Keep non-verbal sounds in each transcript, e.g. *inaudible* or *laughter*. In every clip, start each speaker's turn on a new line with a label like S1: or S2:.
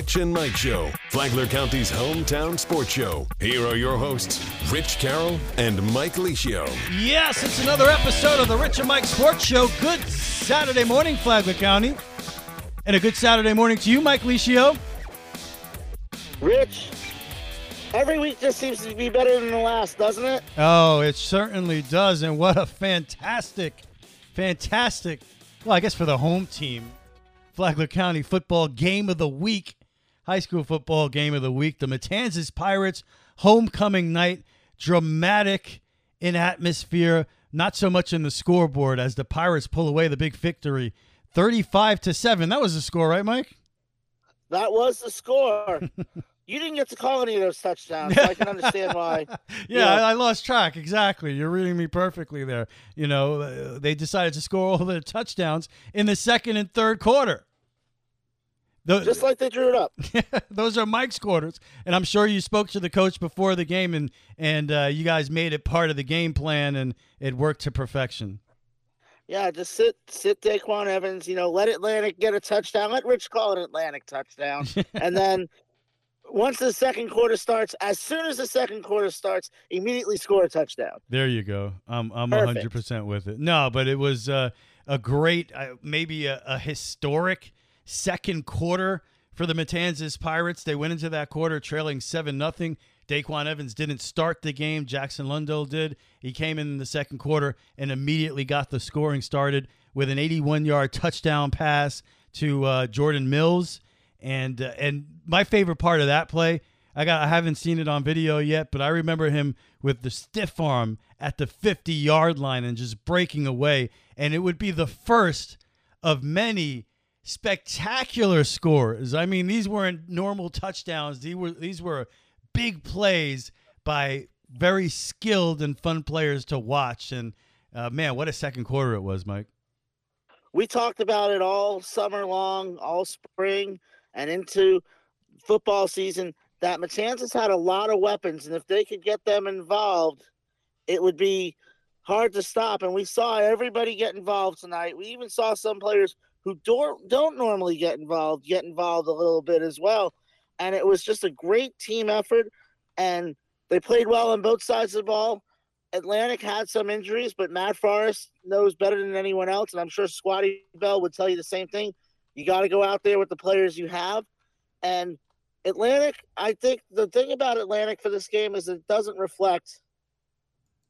S1: Rich and Mike Show, Flagler County's hometown sports show. Here are your hosts, Rich Carroll and Mike Licio.
S2: Yes, it's another episode of the Rich and Mike Sports Show. Good Saturday morning, Flagler County. And a good Saturday morning to you, Mike Licio.
S3: Rich, every week just seems to be better than the last, doesn't it?
S2: Oh, it certainly does. And what a fantastic, fantastic, well, I guess for the home team, Flagler County football game of the week, high school football game of the week. The Matanzas Pirates homecoming night, dramatic in atmosphere, not so much in the scoreboard as the Pirates pull away the big victory, 35 to 7. That was the score, right, Mike?
S3: That was the score. *laughs* you didn't get to call any of those touchdowns, so I can understand why. *laughs*
S2: yeah, I, I, lost track. Exactly. You're reading me perfectly there. You know, uh, they decided to score all the touchdowns in the second and third quarter.
S3: The, Just like they drew it up. *laughs*
S2: those are Mike's quarters, and I'm sure you spoke to the coach before the game, and and uh, you guys made it part of the game plan, and it worked to perfection.
S3: Yeah, just sit sit Daquan Evans. You know, let Atlantic get a touchdown. Let Rich call it Atlantic touchdown, *laughs* and then once the second quarter starts, as soon as the second quarter starts, immediately score a touchdown.
S2: There you go. I'm I'm 100 percent with it. No, but it was uh, a great, uh, maybe a, a historic second quarter for the Matanzas Pirates. They went into that quarter trailing 7 nothing. Daquan Evans didn't start the game. Jackson Lundell did. He came in, in the second quarter and immediately got the scoring started with an 81 yard touchdown pass to uh, Jordan Mills. And uh, and my favorite part of that play, I got I haven't seen it on video yet, but I remember him with the stiff arm at the 50 yard line and just breaking away. And it would be the first of many spectacular scores. I mean, these weren't normal touchdowns. These were these were big plays by very skilled and fun players to watch. And uh, man, what a second quarter it was, Mike.
S3: We talked about it all summer long, all spring, and into football season. That Matanzas had a lot of weapons, and if they could get them involved, it would be hard to stop. And we saw everybody get involved tonight. We even saw some players who don't don't normally get involved get involved a little bit as well. And it was just a great team effort, and they played well on both sides of the ball. Atlantic had some injuries, but Matt Forrest knows better than anyone else, and I'm sure Squatty Bell would tell you the same thing. You got to go out there with the players you have, and Atlantic. I think the thing about Atlantic for this game is it doesn't reflect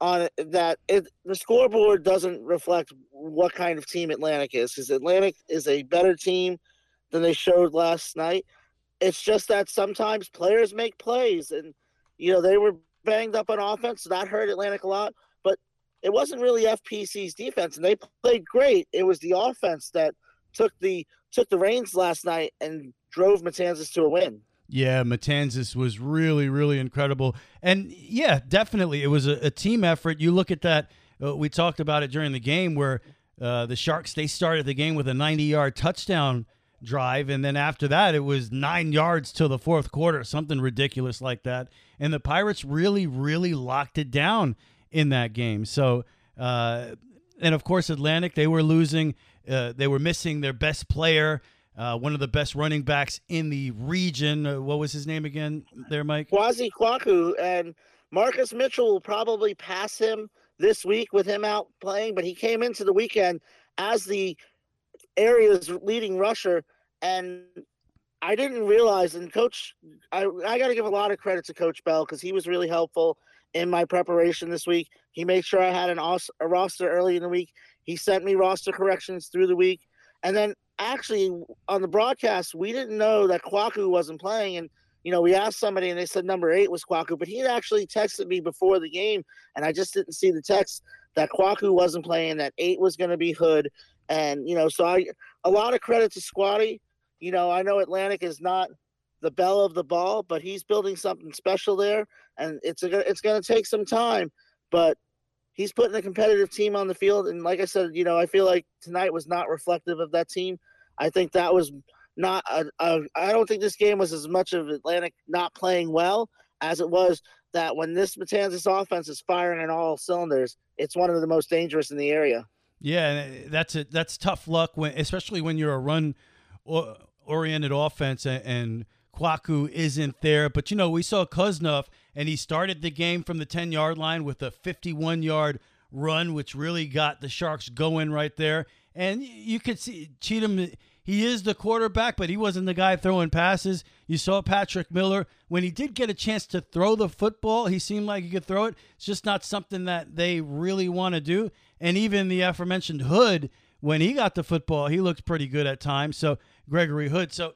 S3: on that it, the scoreboard doesn't reflect what kind of team Atlantic is because Atlantic is a better team than they showed last night. It's just that sometimes players make plays, and you know they were banged up on offense, that hurt Atlantic a lot. But it wasn't really FPC's defense, and they played great. It was the offense that took the took the reins last night and drove Matanzas to a win.
S2: Yeah, Matanzas was really, really incredible. And yeah, definitely. It was a, a team effort. You look at that, uh, we talked about it during the game where uh, the Sharks, they started the game with a 90 yard touchdown drive. And then after that, it was nine yards till the fourth quarter, something ridiculous like that. And the Pirates really, really locked it down in that game. So, uh, and of course, Atlantic, they were losing, uh, they were missing their best player uh, one of the best running backs in the region. Uh, what was his name again there, Mike?
S3: Kwasi Kwaku. And Marcus Mitchell will probably pass him this week with him out playing, but he came into the weekend as the area's leading rusher. And I didn't realize, and Coach, I, I got to give a lot of credit to Coach Bell because he was really helpful in my preparation this week. He made sure I had an a roster early in the week. He sent me roster corrections through the week. And then actually on the broadcast, we didn't know that Kwaku wasn't playing. And, you know, we asked somebody and they said number eight was Kwaku, but he had actually texted me before the game. And I just didn't see the text that Kwaku wasn't playing, that eight was going to be Hood. And, you know, so I, a lot of credit to Squatty. You know, I know Atlantic is not the bell of the ball, but he's building something special there. And it's, a, it's going to take some time, but he's putting a competitive team on the field. And like I said, you know, I feel like tonight was not reflective of that team. I think that was not. A, a, I don't think this game was as much of Atlantic not playing well as it was that when this Matanzas offense is firing on all cylinders, it's one of the most dangerous in the area.
S2: Yeah, uh, that's a, that's tough luck when, especially when you're a run oriented offense and, and Kwaku isn't there. But, you know, we saw Kozunov, and he started the game from the 10 yard line with a 51 yard run, which really got the Sharks going right there. And you could see Cheatham, he is the quarterback, but he wasn't the guy throwing passes. You saw Patrick Miller. When he did get a chance to throw the football, he seemed like he could throw it. It's just not something that they really want to do. And even the aforementioned Hood, when he got the football, he looked pretty good at times. So, Gregory Hood. So,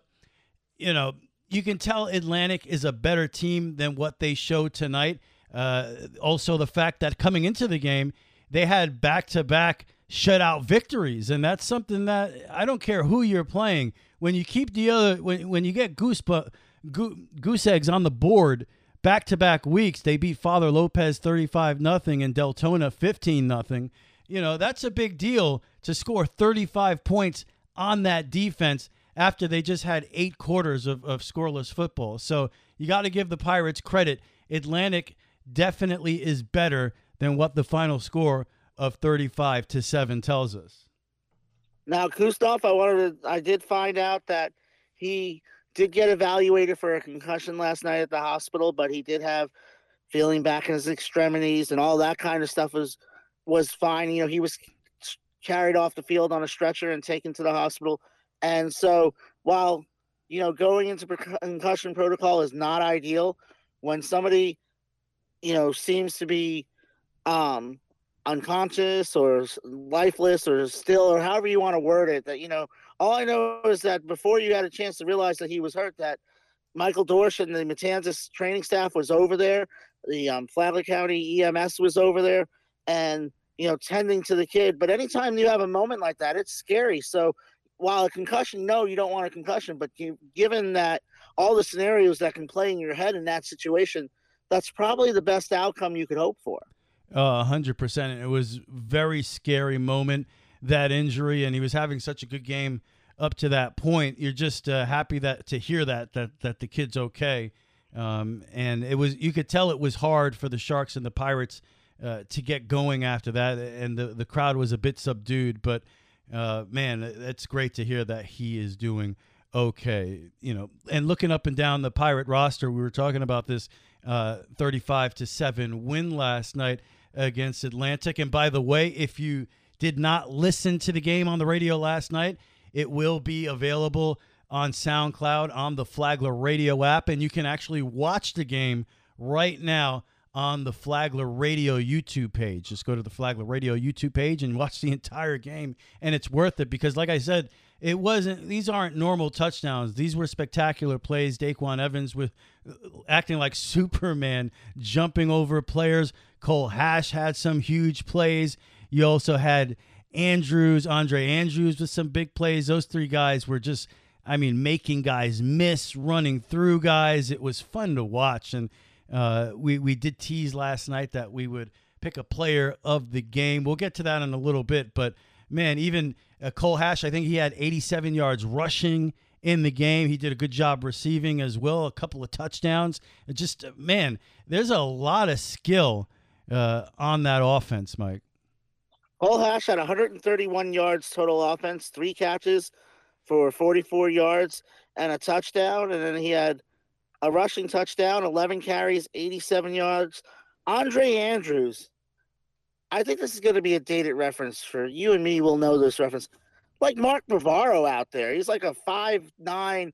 S2: you know, you can tell Atlantic is a better team than what they showed tonight. Uh, also, the fact that coming into the game, they had back to back shutout victories, and that's something that I don't care who you're playing. When you keep the other, when when you get goose but goose eggs on the board back to back weeks, they beat Father Lopez thirty five nothing and Deltona fifteen nothing. You know that's a big deal to score thirty five points on that defense after they just had eight quarters of, of scoreless football. So you got to give the Pirates credit. Atlantic definitely is better than what the final score of 35 to 7 tells us.
S3: Now, Kustov, I wanted to, I did find out that he did get evaluated for a concussion last night at the hospital, but he did have feeling back in his extremities and all that kind of stuff was was fine. You know, he was carried off the field on a stretcher and taken to the hospital. And so while you know going into concussion protocol is not ideal, when somebody you know seems to be um unconscious or lifeless or still or however you want to word it that you know all i know is that before you had a chance to realize that he was hurt that michael dorsch and the matanzas training staff was over there the um, flagler county ems was over there and you know tending to the kid. But anytime you have a moment like that it's scary. So while a concussion no you don't want a concussion but you, given that all the scenarios that can play in your head in that situation that's probably the best outcome you could hope for
S2: uh, 100%. It was very scary moment, that injury, and he was having such a good game up to that point. You're just uh, happy that to hear that, that, that the kid's okay. Um, and it was, you could tell it was hard for the Sharks and the Pirates uh, to get going after that. And the, the crowd was a bit subdued, but uh, man, it's great to hear that he is doing okay. You know, and looking up and down the Pirate roster, we were talking about this uh, 35 to 7 win last night against Atlantic. And by the way, if you did not listen to the game on the radio last night, it will be available on SoundCloud on the Flagler radio app. And you can actually watch the game right now on the Flagler Radio YouTube page. Just go to the Flagler Radio YouTube page and watch the entire game. And it's worth it because, like I said, it wasn't these aren't normal touchdowns. These were spectacular plays. DaQuan Evans with acting like *laughs* Superman, jumping over players. Cole Hash had some huge plays. You also had Andrews, Andre Andrews with some big plays. Those three guys were just I mean, making guys miss, running through guys. It was fun to watch. And uh, we, we did tease last night that we would pick a player of the game. We'll get to that in a little bit. But man, even uh, Cole Hash, I think he had 87 yards rushing in the game. He did a good job receiving as well, a couple of touchdowns. Just, uh, man, there's a lot of skill uh, on that offense, Mike.
S3: Cole Hash had 131 yards total offense, three catches for 44 yards and a touchdown. And then he had a rushing touchdown, 11 carries, 87 yards. Andre Andrews I think this is going to be a dated reference for you and me. Will know this reference, like Mark Bavaro out there. He's like a five nine.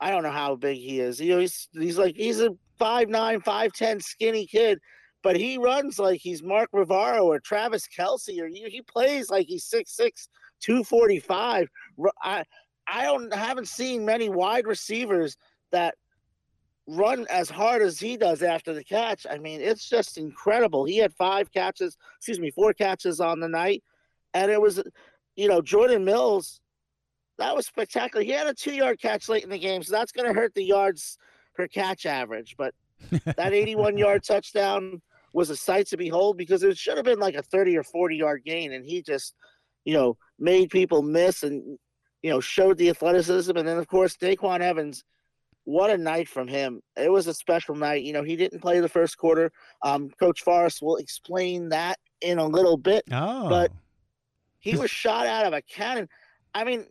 S3: I don't know how big he is. You know, he's he's like he's a five nine, five ten skinny kid, but he runs like he's Mark Bavaro or Travis Kelce, or he plays like he's six six, two forty five. I I don't haven't seen many wide receivers that run as hard as he does after the catch. I mean, it's just incredible. He had five catches, excuse me, four catches on the night. And it was, you know, Jordan Mills, that was spectacular. He had a two yard catch late in the game, so that's going to hurt the yards per catch average. But *laughs* that 81 yard touchdown was a sight to behold because it should have been like a 30 or 40 yard gain. And he just, you know, made people miss and, you know, showed the athleticism. And then, of course, DaQuan Evans what a night from him. It was a special night. You know, he didn't play the first quarter. Um, Coach Forrest will explain that in a little bit.
S2: Oh.
S3: But he was shot out of a cannon. I mean,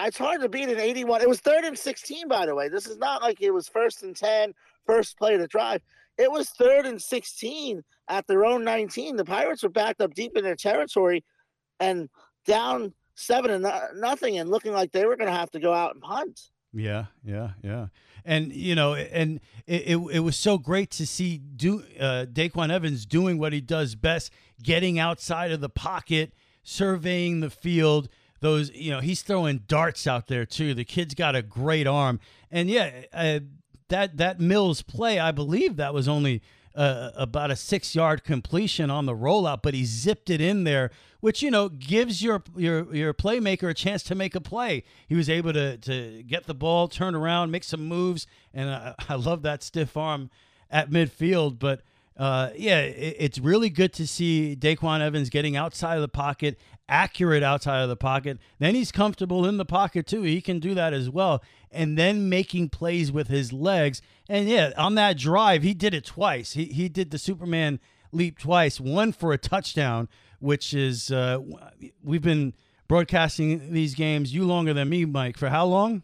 S3: it's hard to beat an 81. It was third and 16, by the way. This is not like it was first and 10, first play of the drive. It was third and 16 at their own 19. The Pirates were backed up deep in their territory and down seven and nothing and looking like they were going to have to go out and punt.
S2: Yeah, yeah, yeah. And you know, and it, it, it was so great to see do uh, DaQuan Evans doing what he does best, getting outside of the pocket, surveying the field. Those, you know, he's throwing darts out there too. The kid's got a great arm, and yeah, uh, that that Mills play, I believe that was only uh, about a six yard completion on the rollout, but he zipped it in there, which you know gives your your your playmaker a chance to make a play. He was able to to get the ball, turn around, make some moves, and I, *laughs* I love that stiff arm at midfield. But uh, yeah, it, it's really good to see DaQuan Evans getting outside of the pocket, accurate outside of the pocket. Then he's comfortable in the pocket too. He can do that as well. And then making plays with his legs. And yeah, on that drive, he did it twice. He, he did the Superman leap twice, one for a touchdown, which is, uh, we've been broadcasting these games, you longer than me, Mike, for how long?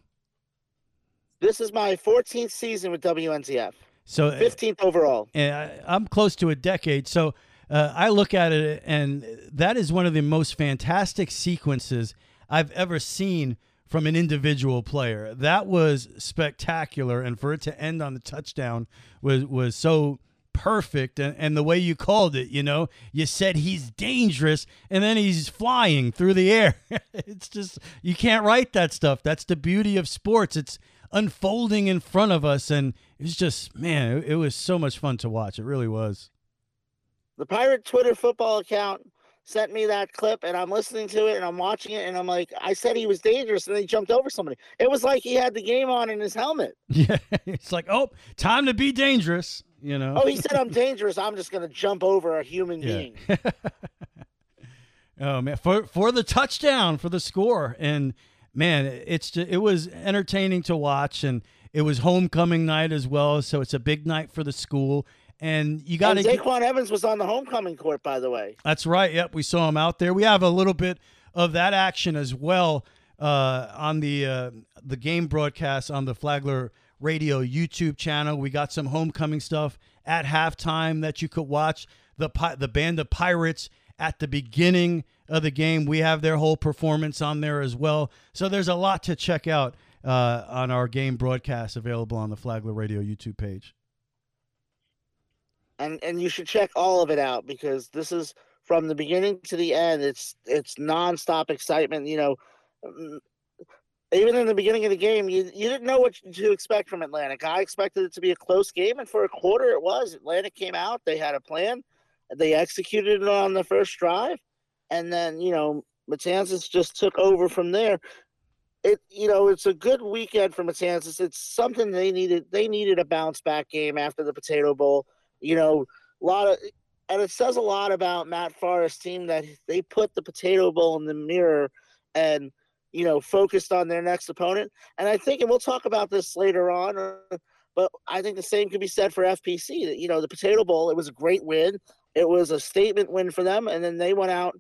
S3: This is my 14th season with WNZF.
S2: So
S3: 15th uh, overall.
S2: And I'm close to a decade. So uh, I look at it, and that is one of the most fantastic sequences I've ever seen from an individual player. That was spectacular, and for it to end on the touchdown was was so perfect. And, and the way you called it, you know, you said he's dangerous, and then he's flying through the air. *laughs* it's just you can't write that stuff. That's the beauty of sports. It's unfolding in front of us, and it's just man, it, it was so much fun to watch. It really was
S3: the Pirate Twitter football account sent me that clip and I'm listening to it and I'm watching it and I'm like, I said he was dangerous and then he jumped over somebody. It was like he had the game on in his helmet. *laughs*
S2: Yeah. It's like, oh, time to be dangerous, you know.
S3: Oh, he said I'm dangerous. I'm just gonna jump over a human yeah. being. *laughs*
S2: oh man. For for the touchdown, for the score. And man, it's just, it was entertaining to watch and it was homecoming night as well. So it's a big night for the school and you got to.
S3: DaQuan Evans was on the homecoming court, by the way.
S2: That's right. Yep, we saw him out there. We have a little bit of that action as well uh, on the uh, the game broadcast on the Flagler Radio YouTube channel. We got some homecoming stuff at halftime that you could watch. The the band of Pirates at the beginning of the game. We have their whole performance on there as well. So there's a lot to check out uh, on our game broadcast available on the Flagler Radio YouTube page
S3: and and you should check all of it out because this is from the beginning to the end. It's it's nonstop excitement. You know, mm, even in the beginning of the game, you you didn't know what to expect from Atlantic. I expected it to be a close game, and for a quarter, it was. Atlantic came out. They had a plan. They executed it on the first drive, and then you know Matanzas just took over from there. It you know it's a good weekend for Matanzas. It's something they needed. They needed a bounce back game after the Potato Bowl you know, a lot of, and it says a lot about Matt Forrest's team that they put the Potato Bowl in the mirror and you know focused on their next opponent. And I think, and we'll talk about this later on, but I think the same could be said for FPC. That you know, the Potato Bowl, it was a great win. It was a statement win for them, and then they went out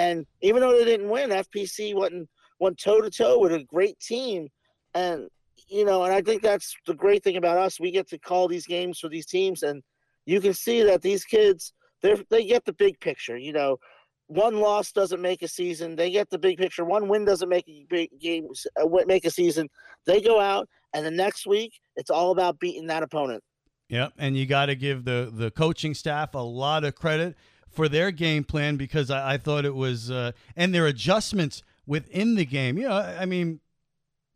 S3: and even though they didn't win, FPC went went toe to toe with a great team, and you know, and I think that's the great thing about us. We get to call these games for these teams, and you can see that these kids they they get the big picture. You know, one loss doesn't make a season. They get the big picture. One win doesn't make a big game uh, make a season. They go out and the next week it's all about beating that opponent.
S2: Yep, and you got to give the the coaching staff a lot of credit for their game plan because I, I thought it was uh, and their adjustments within the game. You know, I mean,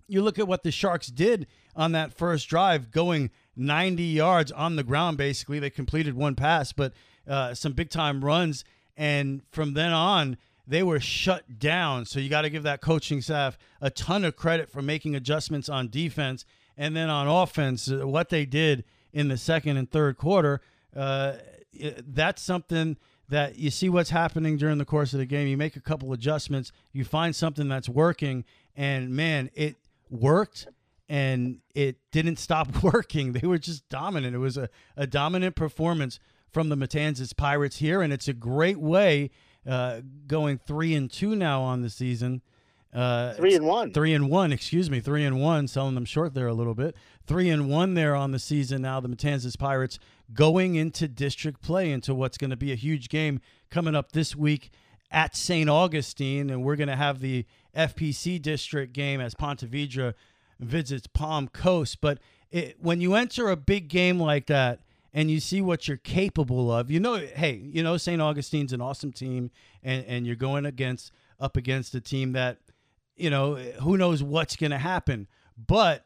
S2: you look at what the Sharks did on that first drive, going 90 yards on the ground, basically. They completed one pass, but uh, some big time runs. And from then on, they were shut down. So you got to give that coaching staff a ton of credit for making adjustments on defense. And then on offense, what they did in the second and third quarter, uh, that's something that you see what's happening during the course of the game. You make a couple adjustments, you find something that's working, and man, it worked and it didn't stop *laughs* working. They were just dominant. It was a, a dominant performance from the Matanzas Pirates here, and it's a great way uh, going three and two now on the season. Uh,
S3: three and one.
S2: Three and one, excuse me. Three and one, selling them short there a little bit. Three and one there on the season now. The Matanzas Pirates going into district play into what's going to be a huge game coming up this week at St. Augustine. And we're going to have the FPC district game as Ponte Vedra visits Palm Coast. But it, when you enter a big game like that, and you see what you're capable of. You know, hey, you know, St. Augustine's an awesome team, and, and you're going against up against a team that you know, who knows what's going to happen. But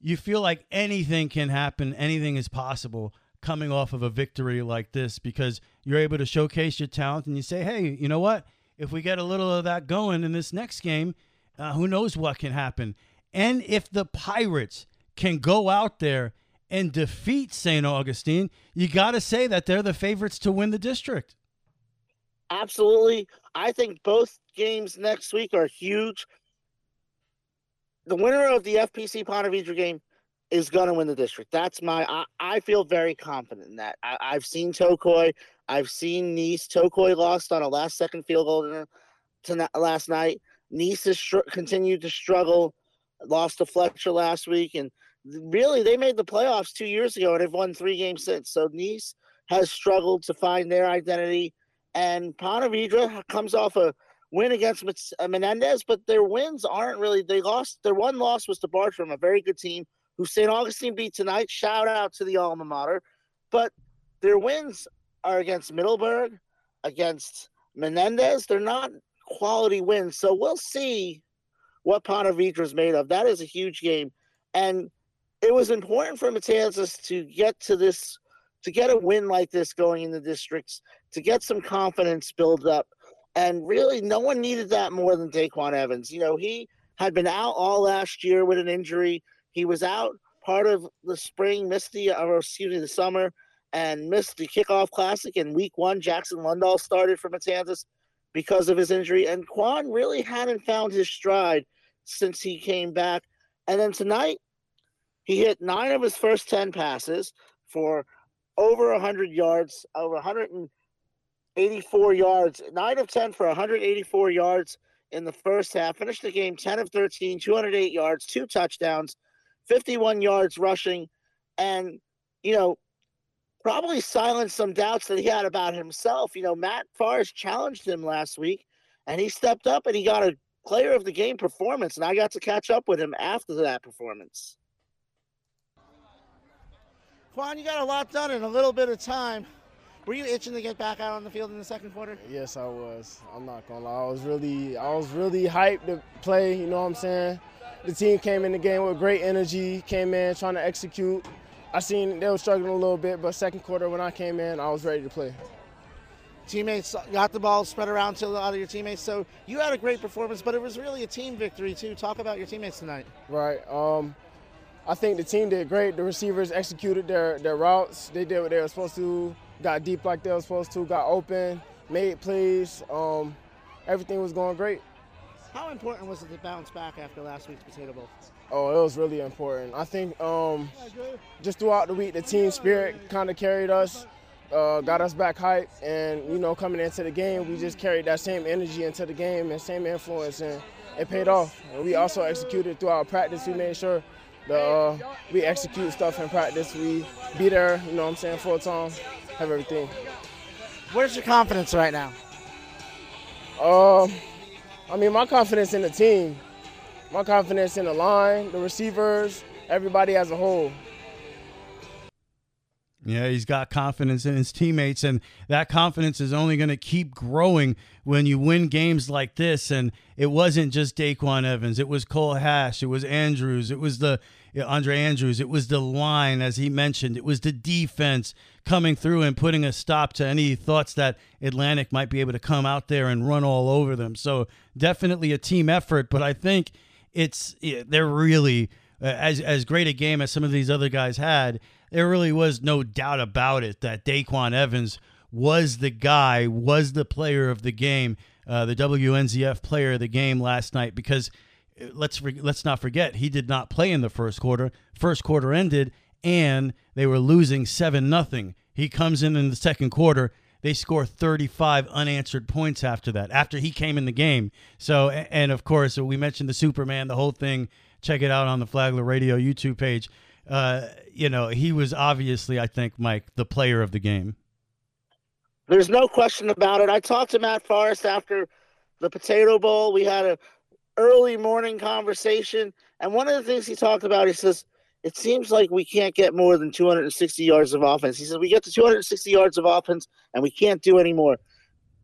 S2: you feel like anything can happen, anything is possible coming off of a victory like this because you're able to showcase your talent and you say, hey, you know what? If we get a little of that going in this next game, uh, who knows what can happen. And if the Pirates can go out there and defeat St. Augustine, you got to say that they're the favorites to win the district.
S3: Absolutely. I think both games next week are huge. The winner of the FPC Ponte Vedra game is going to win the district. That's my. I, I feel very confident in that. I, have seen Tocoi. I've seen Nease. Tocoi lost on a last second field goal to, to last night. Nease has str- continued to struggle. Lost to Fletcher last week, and really they made the playoffs two years ago, and they've won three games since. So Nease has struggled to find their identity, and Ponte comes off a win against uh, Menendez, but their wins aren't really. They lost. Their one loss was to Bartram, a very good team who St. Augustine beat tonight. Shout out to the alma mater, but their wins are against Middleburg, against Menendez. They're not quality wins, so we'll see what Ponte Vedra is made of. That is a huge game, and it was important for Matanzas to get to this, to get a win like this going in the districts, to get some confidence built up and really, no one needed that more than DaQuan Evans. You know, he had been out all last year with an injury. He was out part of the spring, missed the, uh, or excuse me, the summer, and missed the kickoff classic in week one. Jackson Lundahl started for Matanzas because of his injury. And Quan really hadn't found his stride since he came back. And then tonight, he hit nine of his first 10 passes for over 100 yards, over 184 yards, 9 of 10 for 184 yards in the first half. Finished the game 10 of 13, 208 yards, two touchdowns, 51 yards rushing, and, you know, probably silenced some doubts that he had about himself. You know, Matt Forrest challenged him last week, and he stepped up and he got a player of the game performance, and I got to catch up with him after that performance. Quan, you got a lot done in a little bit of time. Were you itching to get back out on the field in the second quarter?
S4: Yes, I was. I'm not gonna lie. I was really, I was really hyped to play. You know what I'm saying? The team came in the game with great energy. Came in trying to execute. I seen they were struggling a little bit, but second quarter when I came in, I was ready to play.
S3: Teammates got the ball spread around to a lot of your teammates. So you had a great performance, but it was really a team victory too. Talk about your teammates tonight.
S4: Right. Um, I think the team did great. The receivers executed their, their routes. They did what they were supposed to got deep like they were supposed to, got open, made plays. Um, everything was going great.
S3: How important was it to bounce back after last week's Potato Bowl?
S4: Oh, it was really important. I think um, just throughout the week, the team spirit kind of carried us, uh, got us back hype, and you know, coming into the game, we just carried that same energy into the game and same influence, and it paid off. And we also executed through our practice. We made sure the uh, we execute stuff in practice. We be there, you know, what I'm saying full time have everything.
S3: Where's your confidence right now?
S4: Um, I mean, my confidence in the team, my confidence in the line, the receivers, everybody as a whole.
S2: Yeah, he's got confidence in his teammates, and that confidence is only going to keep growing when you win games like this. And it wasn't just DaQuan Evans; it was Cole Hash, it was Andrews, it was the Andre Andrews, it was the line, as he mentioned, it was the defense coming through and putting a stop to any thoughts that Atlantic might be able to come out there and run all over them. So definitely a team effort, but I think it's they're really as as great a game as some of these other guys had there really was no doubt about it that DaQuan Evans was the guy, was the player of the game, uh, the WNZF player of the game last night. Because uh, let's let's not forget he did not play in the first quarter. First quarter ended and they were losing seven nothing. He comes in in the second quarter. They score 35 unanswered points after that, after he came in the game. So, and of course, we mentioned the Superman, the whole thing. Check it out on the Flagler Radio YouTube page. Uh, you know, he was obviously, I think, Mike, the player of the game.
S3: There's no question about it. I talked to Matt Forrest after the Potato Bowl. We had a early morning conversation, and one of the things he talked about, he says, it seems like we can't get more than 260 yards of offense. He says we get to 260 yards of offense and we can't do any more.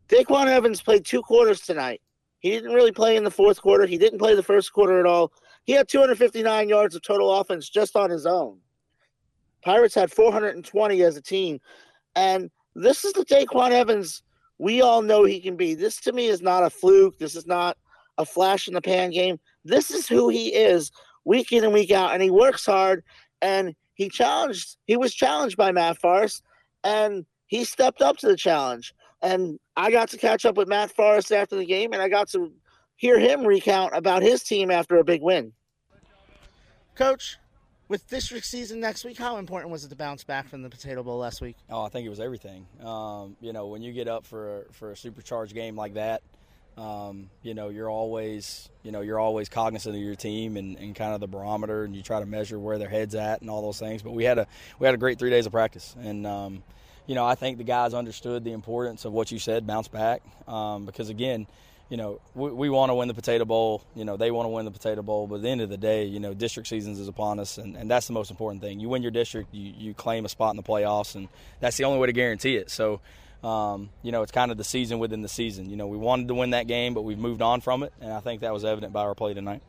S3: DaQuan Evans played two quarters tonight. He didn't really play in the fourth quarter. He didn't play the first quarter at all. He had 259 yards of total offense just on his own. Pirates had 420 as a team. And this is the DaQuan Evans we all know he can be. This to me is not a fluke. This is not a flash in the pan game. This is who he is week in and week out, and he works hard. And he challenged. He was challenged by Matt Forrest, and he stepped up to the challenge. And I got to catch up with Matt Forrest after the game, and I got to hear him recount about his team after a big win.
S5: Coach, with district season next week, how important was it to bounce back from the Potato Bowl last week?
S6: Oh, I think it was everything. Um, you know, when you get up for for a supercharged game like that, um, you know, you're always, you know, you're always cognizant of your team and, and kind of the barometer, and you try to measure where their heads at and all those things. But we had a we had a great three days of practice, and um, you know, I think the guys understood the importance of what you said, bounce back, um, because again, you know, we, we want to win the Potato Bowl. You know, they want to win the Potato Bowl. But at the end of the day, you know, district seasons is upon us, and, and that's the most important thing. You win your district, you, you claim a spot in the playoffs, and that's the only way to guarantee it. So, um, you know, it's kind of the season within the season. You know, we wanted to win that game, but we've moved on from it, and I think that was evident by our play tonight.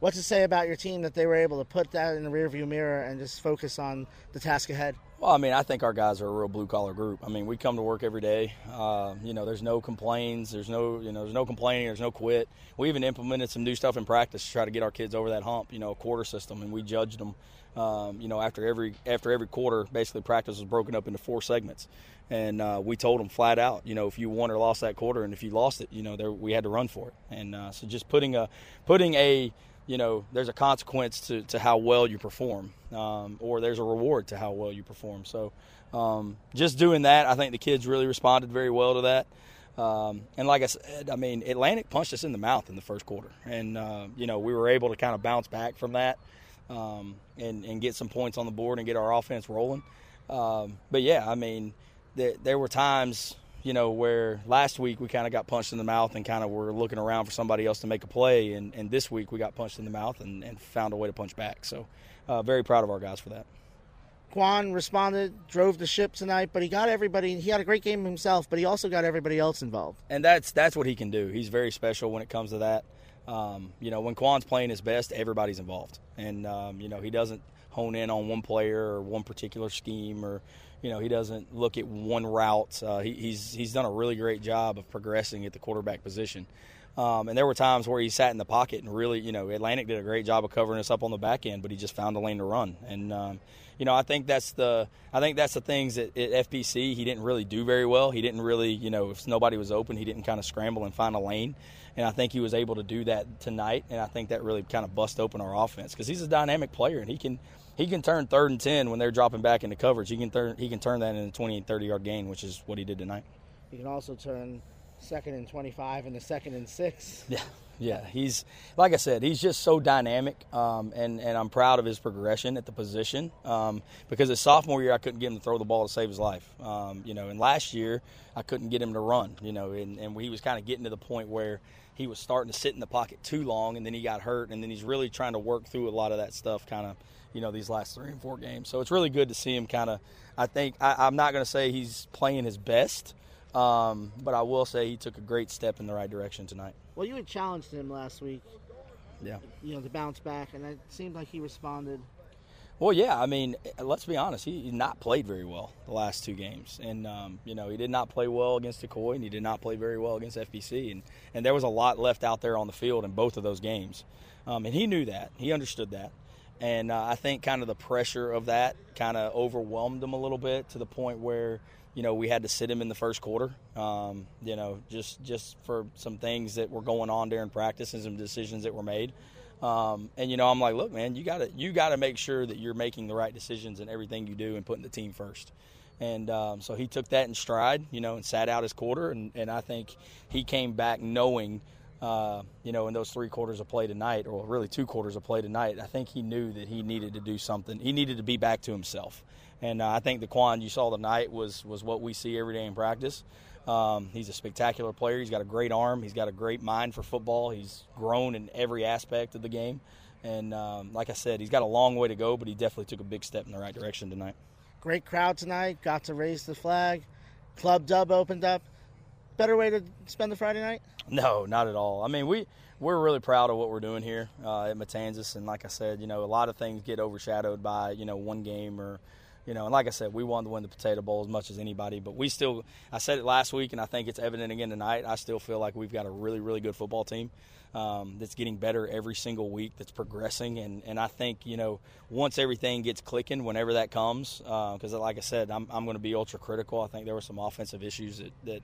S5: What to say about your team that they were able to put that in the rearview mirror and just focus on the task ahead?
S6: Well, I mean, I think our guys are a real blue collar group. I mean, we come to work every day. Uh, you know, there's no complaints. There's no, you know, there's no complaining. There's no quit. We even implemented some new stuff in practice to try to get our kids over that hump. You know, a quarter system, and we judged them. Um, you know, after every after every quarter, basically practice was broken up into four segments, and uh, we told them flat out, you know, if you won or lost that quarter, and if you lost it, you know, there, we had to run for it. And uh, so just putting a putting a you know, there's a consequence to, to how well you perform, um, or there's a reward to how well you perform. So, um, just doing that, I think the kids really responded very well to that. Um, and like I said, I mean, Atlantic punched us in the mouth in the first quarter, and uh, you know we were able to kind of bounce back from that um, and and get some points on the board and get our offense rolling. Um, but yeah, I mean, there, there were times you know, where last week we kind of got punched in the mouth and kind of were looking around for somebody else to make a play. And, and this week we got punched in the mouth and, and found a way to punch back. So, uh, very proud of our guys for that.
S5: Quan responded, drove the ship tonight, but he got everybody. He had a great game himself, but he also got everybody else involved.
S6: And that's that's what he can do. He's very special when it comes to that. Um, you know, when Quan's playing his best, everybody's involved, and um, you know he doesn't hone in on one player or one particular scheme or you know, he doesn't look at one route. Uh, he, he's he's done a really great job of progressing at the quarterback position. Um, and there were times where he sat in the pocket and really, you know, Atlantic did a great job of covering us up on the back end, but he just found a lane to run. And um, you know, I think that's the I think that's the things that at FPC he didn't really do very well. He didn't really, you know, if nobody was open, he didn't kind of scramble and find a lane. And I think he was able to do that tonight. And I think that really kind of bust open our offense because he's a dynamic player and he can he can turn third and ten when they're dropping back into coverage. He can turn he can turn that into 20 and 30 yard gain, which is what he did tonight.
S5: He can also turn second and 25 and the second and six. *laughs*
S6: Yeah, yeah. He's like I said, he's just so dynamic, um, and and I'm proud of his progression at the position. Um, because his sophomore year, I couldn't get him to throw the ball to save his life. Um, you know, and last year I couldn't get him to run. You know, and, and he was kind of getting to the point where he was starting to sit in the pocket too long, and then he got hurt, and then he's really trying to work through a lot of that stuff, kind of you know these last three and four games. So it's really good to see him kind of. I think I, am not going to say he's playing his best, um, but I will say he took a great step in the right direction tonight.
S5: Well, you had challenged him last week.
S6: Yeah.
S5: You know to bounce back, and it seemed like he responded.
S6: Well, yeah. I mean, let's be honest. He, not played very well the last two games, and um, you know he did not play well against Tocoi, and he did not play very well against FPC, and and there was a lot left out there on the field in both of those games, um, and he knew that. He understood that. And uh, I think kind of the pressure of that kind of overwhelmed him a little bit to the point where, you know, we had to sit him in the first quarter, um, you know, just, just for some things that were going on during practice and some decisions that were made. Um, and you know, I'm like, look, man, you got to you got to make sure that you're making the right decisions in everything you do and putting the team first. And um, so he took that in stride, you know, and sat out his quarter. And, and I think he came back knowing, uh, you know, in those three quarters of play tonight, or really two quarters of play tonight, I think he knew that he needed to do something. He needed to be back to himself. And uh, I think the Quan you saw tonight was was what we see every day in practice. Um, he's a spectacular player. He's got a great arm. He's got a great mind for football. He's grown in every aspect of the game. And um, like I said, he's got a long way to go, but he definitely took a big step in the right direction tonight.
S5: Great crowd tonight. Got to raise the flag. Club Dub opened up. Better way to spend the Friday night?
S6: No, not at all. I mean, we we're really proud of what we're doing here uh, at Matanzas, and like I said, you know, a lot of things get overshadowed by you know one game or you know, and like I said, we wanted to win the Potato Bowl as much as anybody, but we still, I said it last week, and I think it's evident again tonight. I still feel like we've got a really, really good football team um, that's getting better every single week, that's progressing. And, and I think, you know, once everything gets clicking, whenever that comes, because uh, like I said, I'm, I'm going to be ultra critical. I think there were some offensive issues that, that,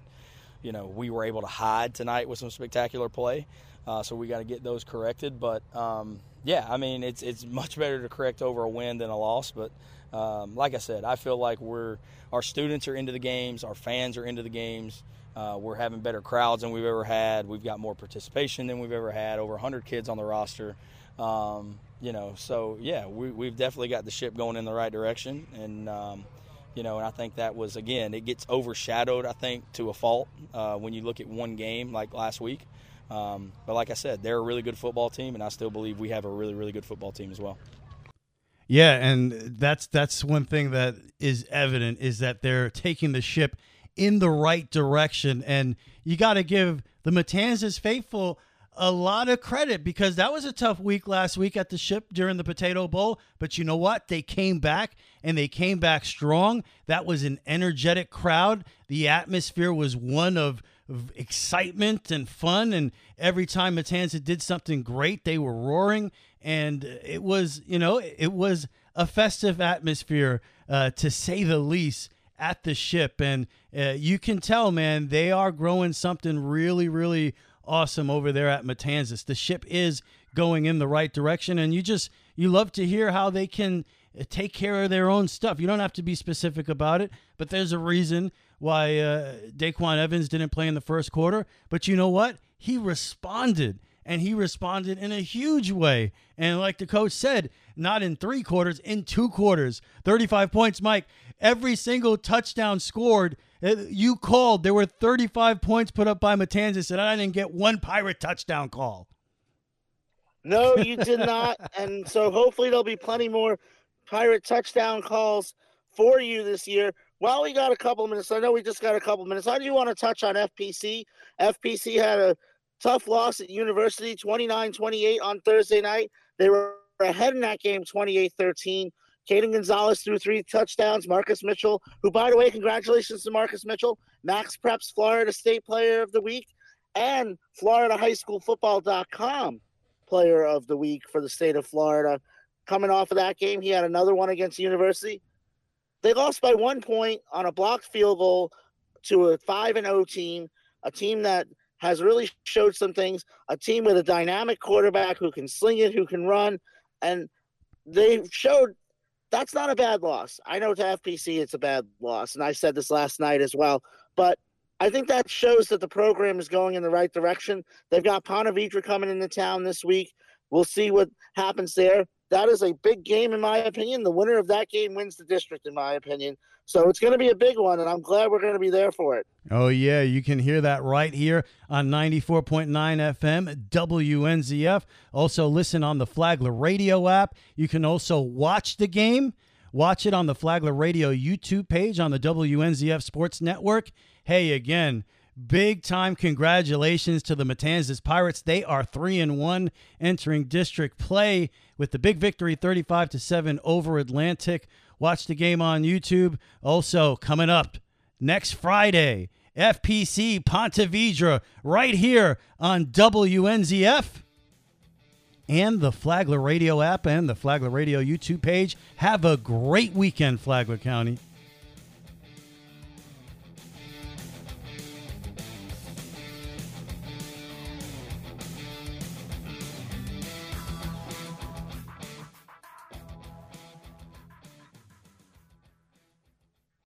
S6: you know, we were able to hide tonight with some spectacular play. Uh, so we got to get those corrected. But um, yeah, I mean, it's it's much better to correct over a win than a loss. But um, like I said, I feel like we're our students are into the games, our fans are into the games. Uh, we're having better crowds than we've ever had. We've got more participation than we've ever had. Over 100 kids on the roster. Um, you know, so yeah, we, have definitely got the ship going in the right direction, and um, you know, and I think that was again, it gets overshadowed, I think, to a fault uh, when you look at one game like last week. Um, but like I said, they're a really good football team, and I still believe we have a really, really good football team as well.
S2: Yeah, and that's that's one thing that is evident is that they're taking the ship in the right direction, and you got to give the Matanzas faithful a lot of credit because that was a tough week last week at the ship during the Potato Bowl. But you know what? They came back and they came back strong. That was an energetic crowd. The atmosphere was one of excitement and fun. And every time Matanza did something great, they were roaring. And it was, you know, it was a festive atmosphere, uh, to say the least, at the ship. And uh, you can tell, man, they are growing something really, really awesome over there at Matanzas. The ship is going in the right direction. And you just, you love to hear how they can take care of their own stuff. You don't have to be specific about it, but there's a reason why uh, DaQuan Evans didn't play in the first quarter. But you know what? He responded, and he responded in a huge way. And like the coach said, not in three quarters, in two quarters. 35 points, Mike. Every single touchdown scored, uh, you called. There were 35 points put up by Matanzas, and I didn't get one Pirate touchdown call.
S3: No, you did not. and so hopefully there'll be plenty more Pirate touchdown calls for you this year. Well, we got a couple minutes. I know we just got a couple minutes. I do want to touch on FPC. FPC had a tough loss at University, 29-28 on Thursday night. They were ahead in that game, 28-13. Caden Gonzalez threw three touchdowns. Marcus Mitchell, who, by the way, congratulations to Marcus Mitchell, Max Preps Florida State Player of the Week, and Florida High School Football.com Player of the Week for the state of Florida. Coming off of that game, he had another one against the University. They lost by one point on a blocked field goal to a 5 and 0 team, a team that has really showed some things, a team with a dynamic quarterback who can sling it, who can run, and they showed that's not a bad loss. I know to FPC it's a bad loss, and I said this last night as well, but I think that shows that the program is going in the right direction. They've got Ponte coming into town this week. We'll see what happens there that is a big game in my opinion. The winner of that game wins the district, in my opinion. So it's going to be a big one, and I'm glad we're going to be there for it.
S2: Oh, yeah. You can hear that right here on 94.9 FM, WNZF. Also, listen on the Flagler Radio app. You can also watch the game. Watch it on the Flagler Radio YouTube page on the WNZF Sports Network. Hey, again, Big time congratulations to the Matanzas Pirates. They are 3 and 1 entering district play with the big victory 35 to 7 over Atlantic. Watch the game on YouTube. Also, coming up next Friday, FPC Ponte Vedra right here on WNZF and the Flagler Radio app and the Flagler Radio YouTube page. Have a great weekend, Flagler County.